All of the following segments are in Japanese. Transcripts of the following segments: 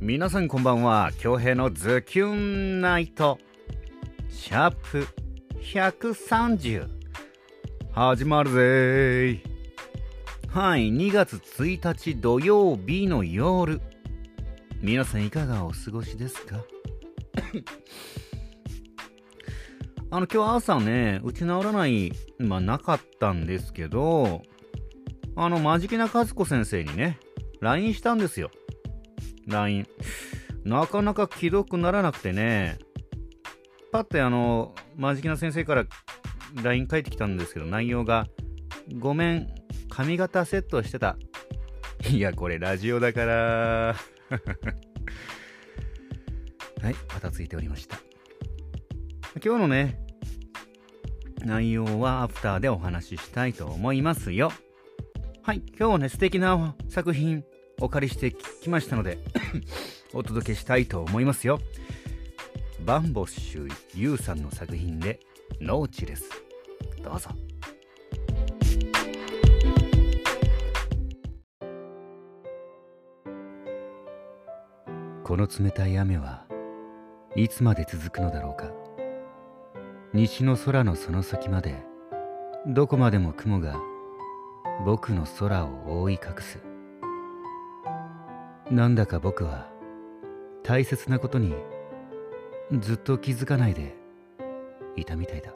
皆さんこんばんは。恭平のズキュンナイト。シャープ130始まるぜはい2月1日土曜日の夜。皆さんいかがお過ごしですか？あの今日朝ね打ち直らないまあなかったんですけどあのマジキな和子先生にね LINE したんですよ。LINE。なかなか既読ならなくてね、パッてあの、マジキな先生から LINE 返ってきたんですけど、内容が、ごめん、髪型セットしてた。いや、これラジオだから はい、パタついておりました。今日のね、内容はアフターでお話ししたいと思いますよ。はい、今日はね、素敵な作品お借りしてきましたので お届けしたいと思いますよ。バンボッシュユーさんの作品でノーチレスどうぞ。この冷たい雨はいつまで続くのだろうか。西の空のその先までどこまでも雲が僕の空を覆い隠すなんだか僕は大切なことにずっと気づかないでいたみたいだ。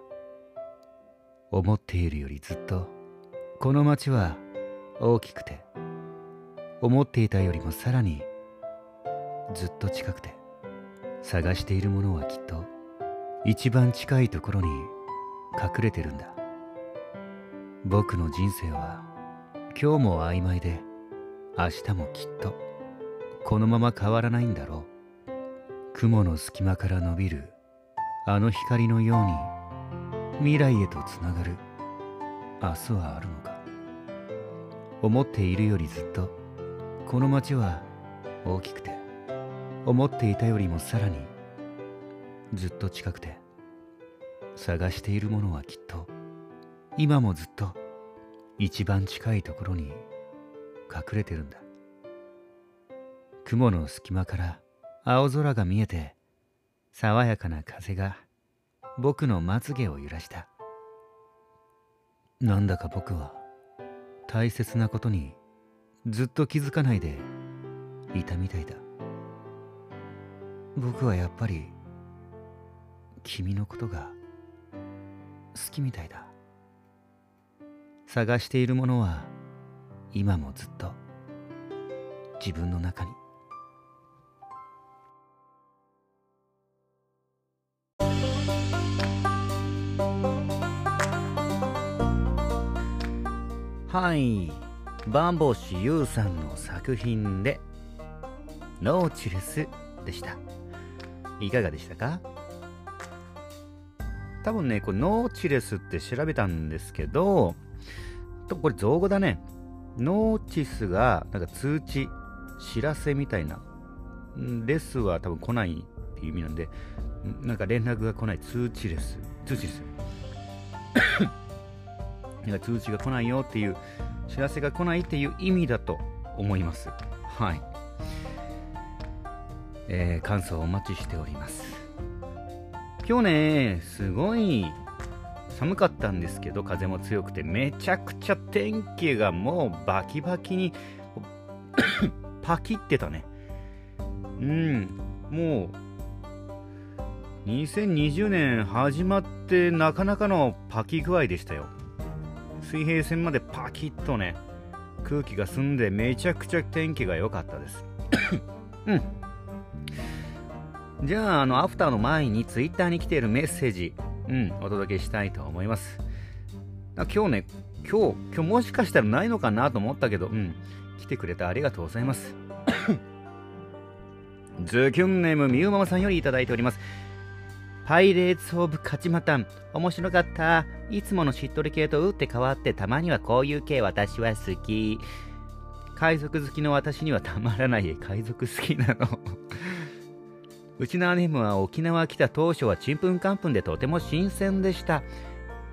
思っているよりずっとこの街は大きくて思っていたよりもさらにずっと近くて探しているものはきっと一番近いところに隠れてるんだ。僕の人生は今日も曖昧で明日もきっと。このまま変わらないんだろう。雲の隙間から伸びるあの光のように未来へとつながる。明日はあるのか。思っているよりずっとこの街は大きくて思っていたよりもさらにずっと近くて探しているものはきっと今もずっと一番近いところに隠れてるんだ。雲の隙間から青空が見えて爽やかな風が僕のまつげを揺らした。なんだか僕は大切なことにずっと気づかないでいたみたいだ。僕はやっぱり君のことが好きみたいだ。探しているものは今もずっと自分の中に。はい。バンボッシュ有さんの作品でノーチレスでした。いかがでしたか？多分ねこれノーチレスって調べたんですけどとこれ造語だね。 notice がなんか通知知らせみたいな。 less は多分来ないっていう意味なんでなんか連絡が来ない。通知レス通知レスなんか通知が来ないよっていう知らせが来ないっていう意味だと思います。はい。えー、感想お待ちしております。今日ね、すごい寒かったんですけど、風も強くて、めちゃくちゃ天気がもうバキバキに パキってたね。うん、もう、2020年始まってなかなかのパキ具合でしたよ。水平線までパキッとね空気が澄んでめちゃくちゃ天気が良かったです。うん。じゃああのアフターの前にツイッターに来ているメッセージうんお届けしたいと思います。今日ね今日今日もしかしたらないのかなと思ったけどうん。来てくれてありがとうございます。ズキュンネームみゆママさんよりいただいておりますパイレーツ・オブ・カチマタン。面白かった。いつものしっとり系と打って変わってたまにはこういう系私は好き。海賊好きの私にはたまらない。海賊好きなのうちの姉もは沖縄来た当初はちんぷんかんぷんでとても新鮮でした。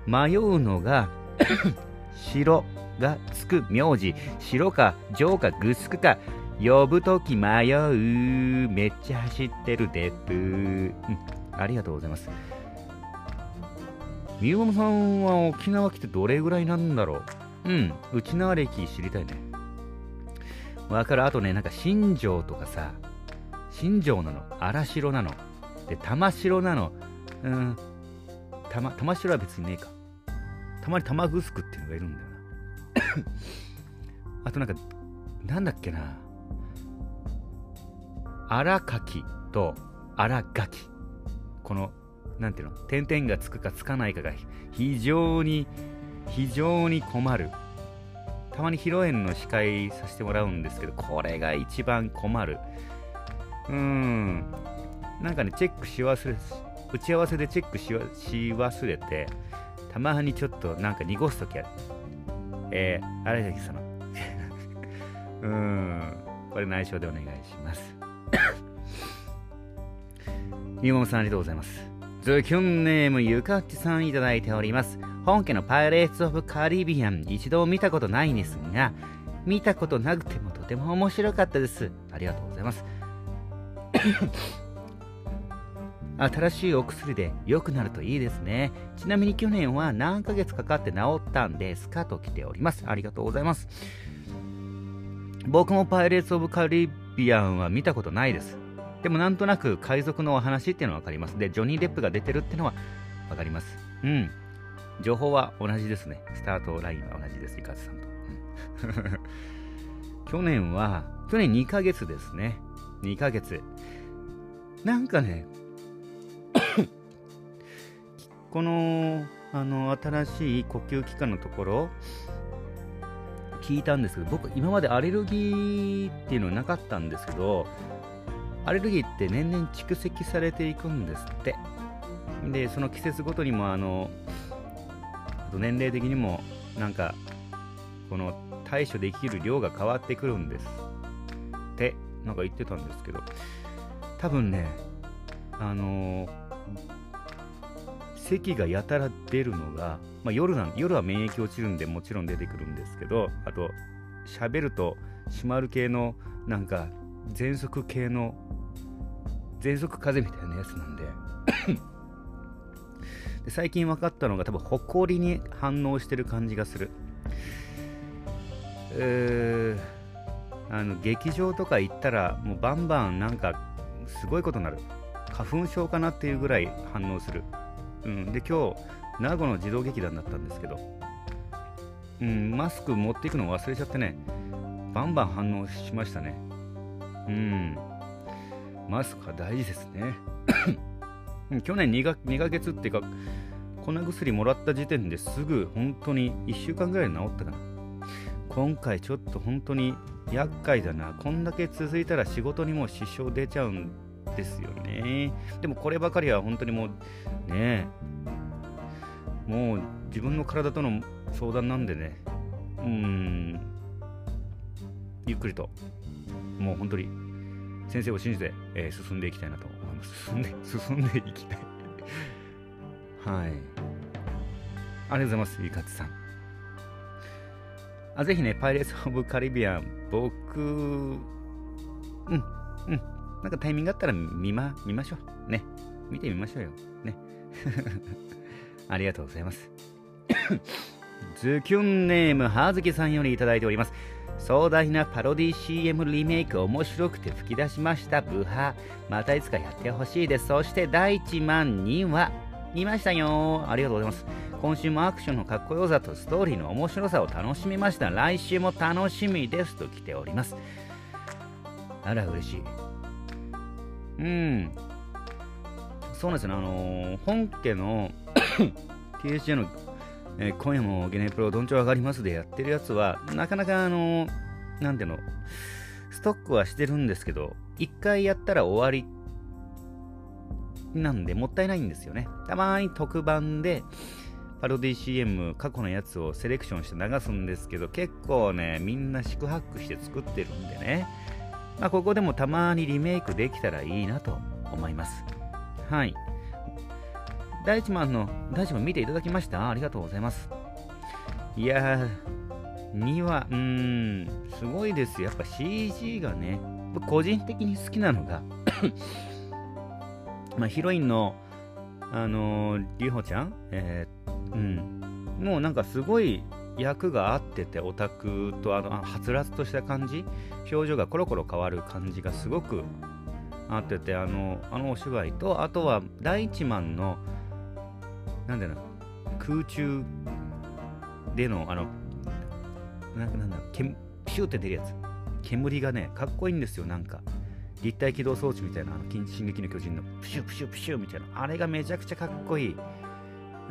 迷うのが 白がつく名字、白か上かぐすくか、呼ぶとき迷う。めっちゃ走ってるデップ。ありがとうございます。みゆさんは沖縄来てどれぐらいなんだろう？うん、内縄歴知りたいね。わかる？あとね、なんか新庄とかさ、新庄なの、荒城なの、で、玉城なの、うん、玉、玉城は別にねえか。たまに玉グスクっていうのがいるんだよな。あとなんか、なんだっけな。荒柿と荒柿。この、なんていうの、点々がつくかつかないかが非常に、非常に困る。たまに披露宴の司会させてもらうんですけど、これが一番困る。うーん。なんかね、チェックし忘れ、打ち合わせでチェックし忘れて、たまにちょっとなんか濁すときある。えー、荒崎様。うーん。これ内緒でお願いします。ゆもさんありがとうございます。ズキュンネームゆかっちさんいただいております。本家のパイレーツ・オブ・カリビアン一度見たことないんですが、見たことなくてもとても面白かったです。ありがとうございます。新しいお薬で良くなるといいですね。ちなみに去年は何ヶ月かかって治ったんですかと来ております。ありがとうございます。僕もパイレーツ・オブ・カリビアンは見たことないです。でもなんとなく海賊のお話っていうのはわかります。で、ジョニー・デップが出てるっていうのはわかります。うん。情報は同じですね。スタートラインは同じです。イカズさんと。去年は、去年2ヶ月ですね。2ヶ月。なんかね、この、あの、新しい呼吸器官のところ、聞いたんですけど、僕、今までアレルギーっていうのはなかったんですけど、アレルギーって年々蓄積されていくんですって。で、その季節ごとにも、あの、年齢的にも、なんか、この対処できる量が変わってくるんですって、なんか言ってたんですけど、多分ね、あの咳がやたら出るのが、まあ、夜なん夜は免疫落ちるんでもちろん出てくるんですけどあと喋ると閉まる系のなんか喘息系の喘息風邪みたいなやつなんで。で最近分かったのが多分ほこりに反応してる感じがする。えー、あの劇場とか行ったらもうバンバンなんかすごいことになる。花粉症かなっていうぐらい反応する、うん、で今日名護の児童劇団だったんですけど、うん、マスク持っていくの忘れちゃってね。バンバン反応しましたね。うん。マスクは大事ですね。去年 2, が2ヶ月っていうか粉薬もらった時点ですぐ本当に1週間ぐらいで治ったかな。今回ちょっと本当に厄介だな。こんだけ続いたら仕事にも支障出ちゃうんですよね。でもこればかりは本当にもうねもう自分の体との相談なんでね。うん。ゆっくりと。もう本当に先生を信じて、えー、進んでいきたいなと思います。進んで、進んでいきたい はい。ありがとうございます、ゆかつさん。あぜひね、パイレーツ・オブ・カリビアン、僕、うん、うん、なんかタイミングあったら見ま、見ましょう。ね。見てみましょうよ。ね。ありがとうございます。ズキュンネーム、はずきさんよりいただいております。壮大なパロディ CM リメイク面白くて吹き出しましたブハ。またいつかやってほしいです。そして第1万2話見ましたよ。ありがとうございます。今週もアクションのかっこよさとストーリーの面白さを楽しみました。来週も楽しみですと来ております。あら嬉しい。うん。そうなんですね。あのー、本家の TSJ のえー、今夜もゲネプロどんちょ上がりますでやってるやつは、なかなかあの、なんていうの、ストックはしてるんですけど、一回やったら終わりなんでもったいないんですよね。たまに特番で、パロディ CM 過去のやつをセレクションして流すんですけど、結構ね、みんな四苦八苦して作ってるんでね。まあ、ここでもたまにリメイクできたらいいなと思います。はい。第1番の、第1番見ていただきましたありがとうございます。いやー、2話、うーん、すごいですよ。やっぱ CG がね、個人的に好きなのが まあ、ヒロインの、あのー、リホちゃん、えー、うん、もうなんかすごい役が合ってて、オタクとあの、はつらつとした感じ、表情がコロコロ変わる感じがすごく合ってて、あの、あのお芝居と、あとは第一マンの、なんだろう。空中での、あの、なんなんだけピューって出るやつ。煙がねかっこいいんですよなんか。立体起動装置みたいなあの進撃の巨人のプシュプシュプシュみたいな。あれがめちゃくちゃかっこいい。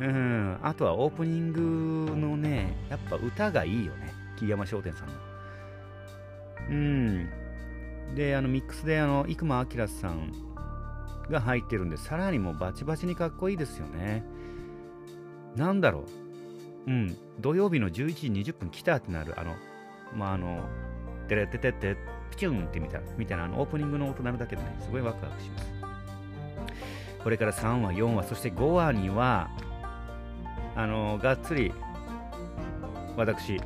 うん。あとはオープニングのねやっぱ歌がいいよね。桐山商店さんの。うん。であのミックスであの生間明さんが入ってるんでさらにもうバチバチにかっこいいですよね。なんだろううん、土曜日の11時20分来たってなる、あの、まあ、あの、てれててて、ピチュンってみたみたいなあのオープニングの音鳴るだけでね、すごいワクワクします。これから3話、4話、そして5話には、あの、がっつり、私、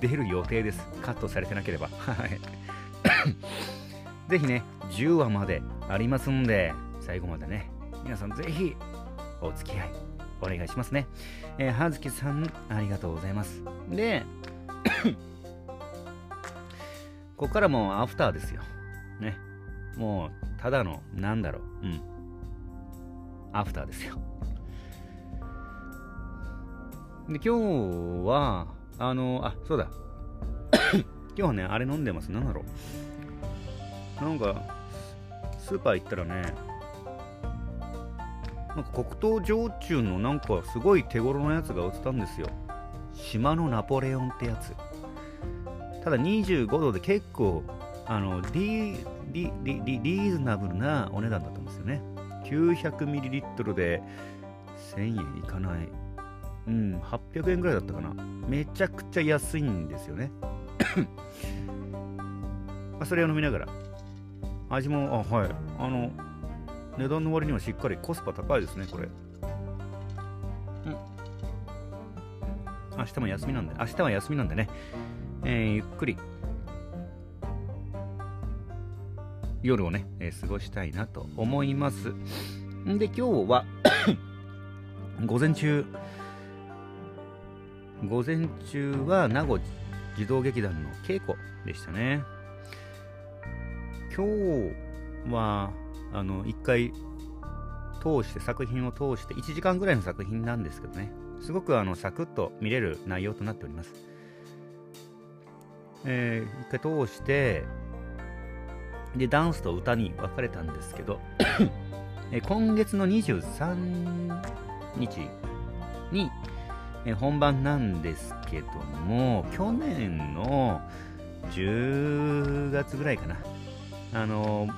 出る予定です。カットされてなければ。はい。ぜひね、10話までありますんで、最後までね、皆さんぜひお付き合いお願いしますね。えー、はずきさん、ありがとうございます。で、ここからもうアフターですよ。ね。もう、ただの、なんだろう。うん。アフターですよ。で、今日は、あの、あ、そうだ。今日はね、あれ飲んでます。なんだろう。なんか、スーパー行ったらね、なんか黒糖焼酎のなんかすごい手頃のやつが売ってたんですよ。島のナポレオンってやつ。ただ25度で結構あのリリリリリーズナブルなお値段だったんですよね。900ml で1000円いかない。うん800円ぐらいだったかな。めちゃくちゃ安いんですよね。まあそれを飲みながら。味もあはい。あの値段の割にはしっかりコスパ高いですね、これ。うん。明日も休みなんで、明日は休みなんでね、えー、ゆっくり夜をね、えー、過ごしたいなと思います。んで、今日は 午前中、午前中は名護児童劇団の稽古でしたね。今日は、あの1回通して作品を通して1時間ぐらいの作品なんですけどね。すごくあのサクッと見れる内容となっております、えー、1回通してでダンスと歌に分かれたんですけど え今月の23日にえ本番なんですけども去年の10月ぐらいかな。あの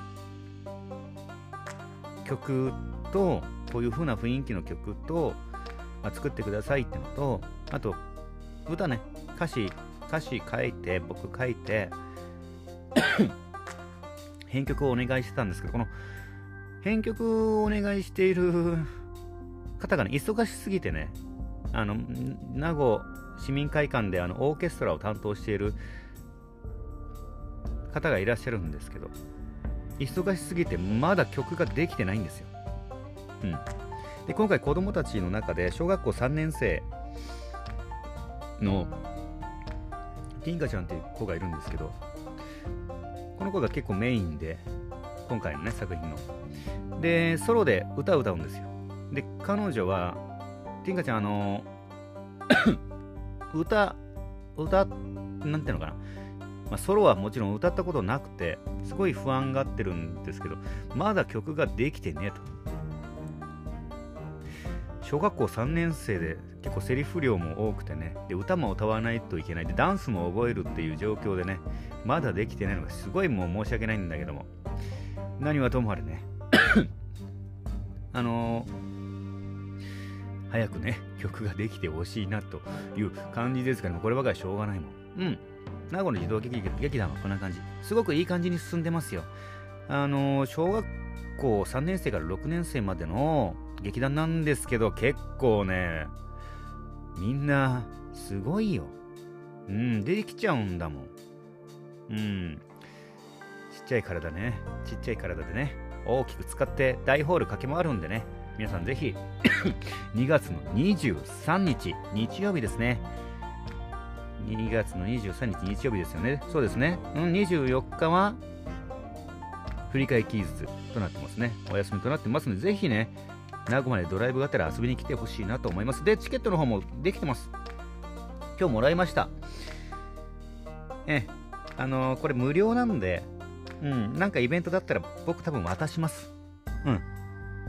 曲とこういう風な雰囲気の曲と、まあ、作ってくださいってのとあと歌ね歌詞歌詞書いて僕書いて 編曲をお願いしてたんですけどこの編曲をお願いしている方がね忙しすぎてねあの名護市民会館であのオーケストラを担当している方がいらっしゃるんですけど忙しすぎてまだ曲ができてないんですよ。うん、で今回子供たちの中で小学校3年生のティンカちゃんっていう子がいるんですけどこの子が結構メインで今回のね作品の。でソロで歌を歌うんですよ。で彼女はティンカちゃんあの 歌歌なんていうのかな。まあ、ソロはもちろん歌ったことなくて、すごい不安がってるんですけど、まだ曲ができてねと。小学校3年生で結構セリフ量も多くてね、で歌も歌わないといけないで、ダンスも覚えるっていう状況でね、まだできてないのがすごいもう申し訳ないんだけども、何はともあれね、あのー、早くね、曲ができてほしいなという感じですから、こればかりしょうがないもん。うん。名護の児童劇団はこんな感じ。すごくいい感じに進んでますよ。あの、小学校3年生から6年生までの劇団なんですけど、結構ね、みんな、すごいよ。うんできちゃうんだもんうんちっちゃい体ねちっちゃい体でね大きく使って大ホール駆け回るんでね皆さんぜひ 2月の23日日曜日ですね2月の23日日曜日ですよねそうですね、うん、24日は振り替え期日となってますねお休みとなってますのでぜひね名古屋までドライブがてら遊びに来てほしいなと思いますでチケットの方もできてます今日もらいましたえあのー、これ無料なんでうん、なんかイベントだったら僕多分渡します。うん。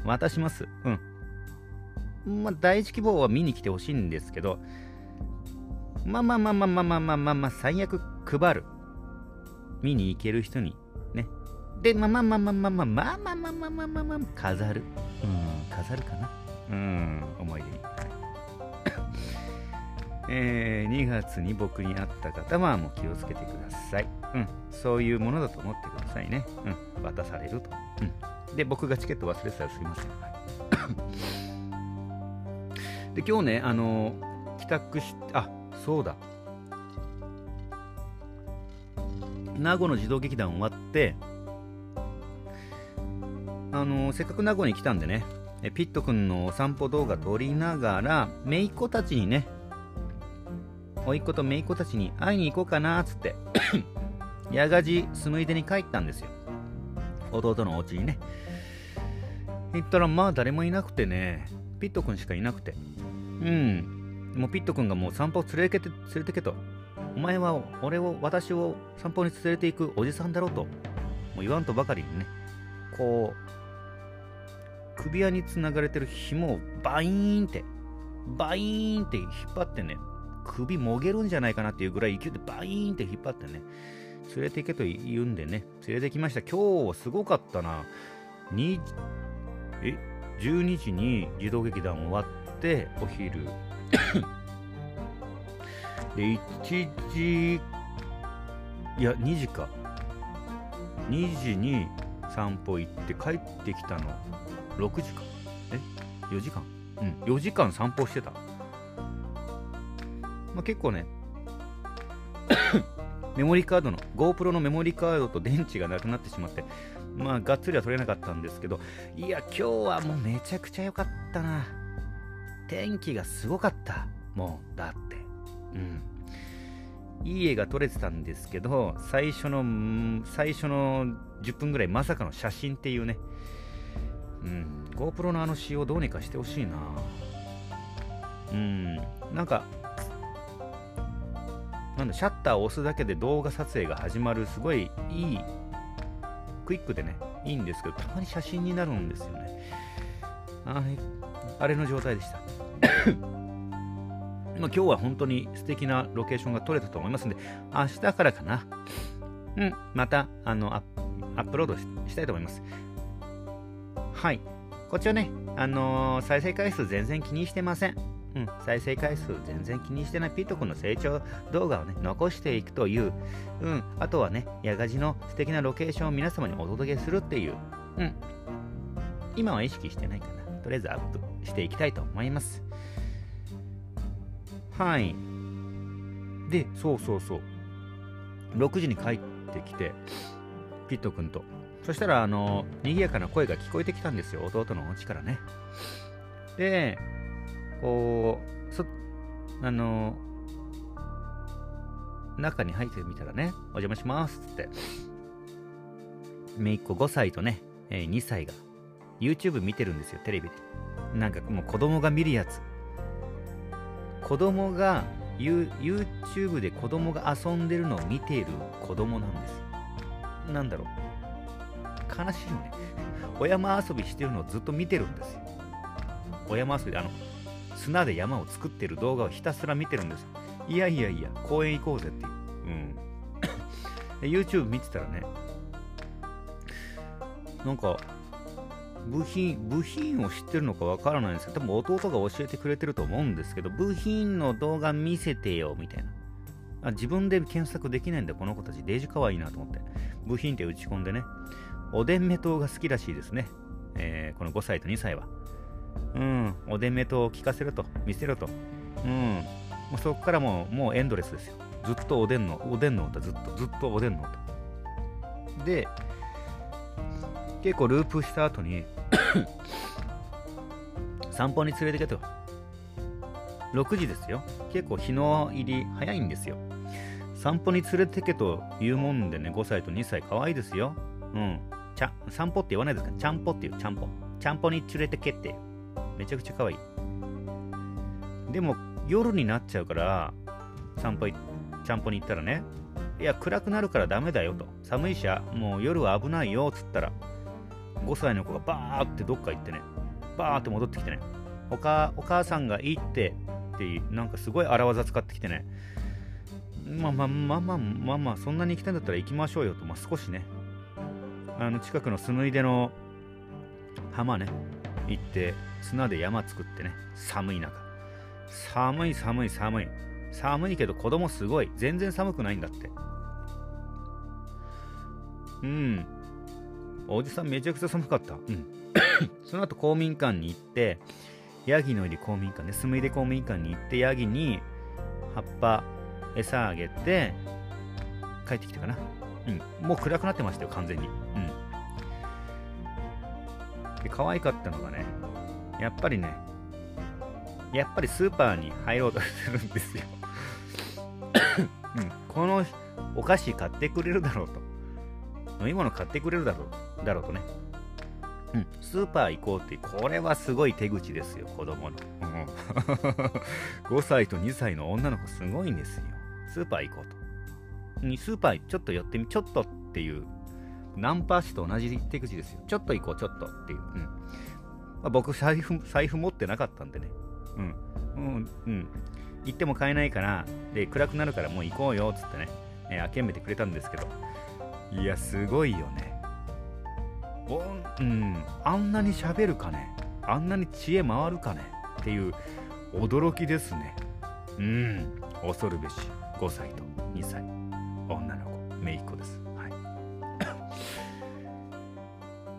渡します。うん。まあ、第一希望は見に来てほしいんですけど、まあまあまあまあまあまあまあまあ、まあ、最悪配る。見に行ける人に。ね。で、まあまあまあまあまあまあまあまあまあまあまあまあ、飾る。うん、飾るかな。うん、思い出に。えー、2月に僕に会った方はもう気をつけてください。うん、そういうものだと思ってくださいね。うん、渡されると。うん、で、僕がチケット忘れてたらすいません。で、今日ね、あのー、帰宅して、あ、そうだ。名護の児童劇団終わって、あの、せっかく名護に来たんでね、ピット君のお散歩動画撮りながら、姪っ子たちにね、甥っ子と姪っ子たちに会いに行こうかなっつって 矢賀寺スムイデに帰ったんですよ。弟のお家にね。行ったらまあ誰もいなくてねピット君しかいなくて。うん。もうピット君がもう散歩を連れてけ連れてけとお前は俺を私を散歩に連れて行くおじさんだろうともう言わんとばかりにねこう首輪につながれてる紐をバイーンってバイーンって引っ張ってね首もげるんじゃないかなっていうぐらい勢いでバイーンって引っ張ってね、連れて行けと言うんでね、連れてきました。今日はすごかったな。にえ、12時に児童劇団終わって、お昼。で、1時、いや、2時か。2時に散歩行って帰ってきたの6時か。え ?4 時間？うん、4時間散歩してた。まあ、結構ね メモリカードの GoPro のメモリカードと電池がなくなってしまってまあがっつりは取れなかったんですけどいや今日はもうめちゃくちゃ良かったな天気がすごかった。もうだって。うん。いい絵が撮れてたんですけど最初の最初の10分ぐらいまさかの写真っていうね。うん。GoPro のあの仕様どうにかしてほしいな。うん。なんかなんだシャッターを押すだけで動画撮影が始まるすごいいいクイックでねいいんですけどたまに写真になるんですよね。ああれの状態でした。まあ今日は本当に素敵なロケーションが撮れたと思いますんで明日からかな。うん。またあのアップロードしたいと思います。はい。こっちはねあのー、再生回数全然気にしてません。うん、再生回数全然気にしてないピート君の成長動画をね、残していくという、うん、あとはね、ヤガジの素敵なロケーションを皆様にお届けするっていう、うん、今は意識してないかな。とりあえずアップしていきたいと思います。はい。で、そうそうそう。6時に帰ってきて、ピット君と。そしたら、あの、賑やかな声が聞こえてきたんですよ、弟のお家からね。で、こう、そ、あの、中に入ってみたらね、お邪魔しますって、めいっ子5歳とね、え、2歳が YouTube 見てるんですよ、テレビで。なんかもう子供が見るやつ。子供が、YouTube で子供が遊んでるのを見ている子供なんですよ。なんだろう。悲しいよね。お山遊びしてるのをずっと見てるんですよ。お山遊びで、あの、砂で山を作ってる動画をひたすら見てるんです。いやいやいや、公園行こうぜっていう。うん。YouTube 見てたらね、なんか、部品、部品を知ってるのかわからないんですけど、多分弟が教えてくれてると思うんですけど、部品の動画見せてよ、みたいな。あ自分で検索できないんだ、この子たち。デージ可愛いなと思って。部品って打ち込んでね。おでんめ糖が好きらしいですね。えー、この5歳と2歳は。うん、おでんめと聞かせると、見せると。うん、もうそこからもう、もうエンドレスですよ。ずっとおでんのおでんの歌ずっとずっとおでんの歌で結構ループした後に 散歩に連れてけと。6時ですよ。結構日の入り早いんですよ。散歩に連れてけと言うもんでね5歳と2歳可愛いですよ。うん。ちゃ散歩って言わないですか？ちゃんぽっていう。ちゃんぽ。ちゃんぽに連れてけってめちゃくちゃ可愛い。でも夜になっちゃうから散歩ちゃんぽに行ったらねいや暗くなるからダメだよと。寒いしもう夜は危ないよつったら。5歳の子がバーってどっか行ってねバーって戻ってきてねおかお母さんがいいってってなんかすごい荒技使ってきてねまあまあまあまあまあまあそんなに行きたいんだったら行きましょうよと、まあ、少しねあの近くのスヌイでの浜ね行って砂で山作ってね寒い中。寒い寒い寒い。寒いけど子供すごい。全然寒くないんだって。うん。おじさんめちゃくちゃ寒かった。うん。その後公民館に行ってヤギのいる公民館ねスムイで公民館に行ってヤギに葉っぱ餌あげて帰ってきたかな。うん。もう暗くなってましたよ完全に。うん。で可愛かったのがねやっぱりねやっぱりスーパーに入ろうとするんですよ。うん、このお菓子買ってくれるだろうと。飲み物買ってくれるだろうだろうとねうん、スーパー行こうって、これはすごい手口ですよ、子供の。5歳と2歳の女の子すごいんですよ。スーパー行こうと。にスーパーちょっと寄ってみ、ちょっとっていう、ナンパ師と同じ手口ですよ。ちょっと行こう、ちょっとっていう。うんまあ、僕財布、財布持ってなかったんでね。うん。うん、うん。行っても買えないから、で、暗くなるからもう行こうよ、つってね、えー、諦めてくれたんですけど。いや、すごいよね。うん、あんなに喋るかね？あんなに知恵回るかね？っていう驚きですね。うん。恐るべし。5歳と2歳。女の子。姪っ子です、はい、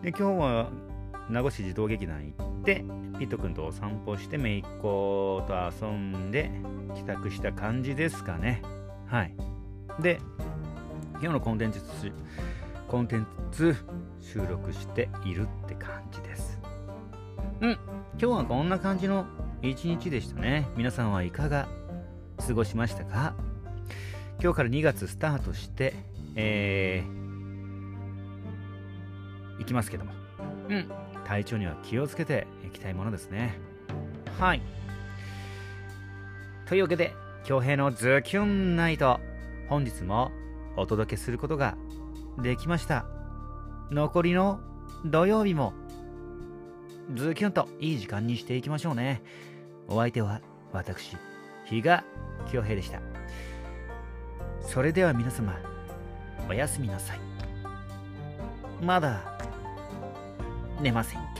で今日は名護市児童劇団行ってピット君とお散歩して姪っ子と遊んで帰宅した感じですかね。はい。で今日のコンテンツコンテンツ収録しているって感じです。うん、今日はこんな感じの一日でしたね。皆さんはいかが過ごしましたか？今日から2月スタートして、えー、いきますけども。うん、体調には気をつけていきたいものですね。はい。というわけで、京平のズキュンナイト、本日もお届けすることができました。残りの土曜日もズキュンといい時間にしていきましょうね。お相手は私、比嘉恭平でした。それでは皆様、おやすみなさい。まだ寝ません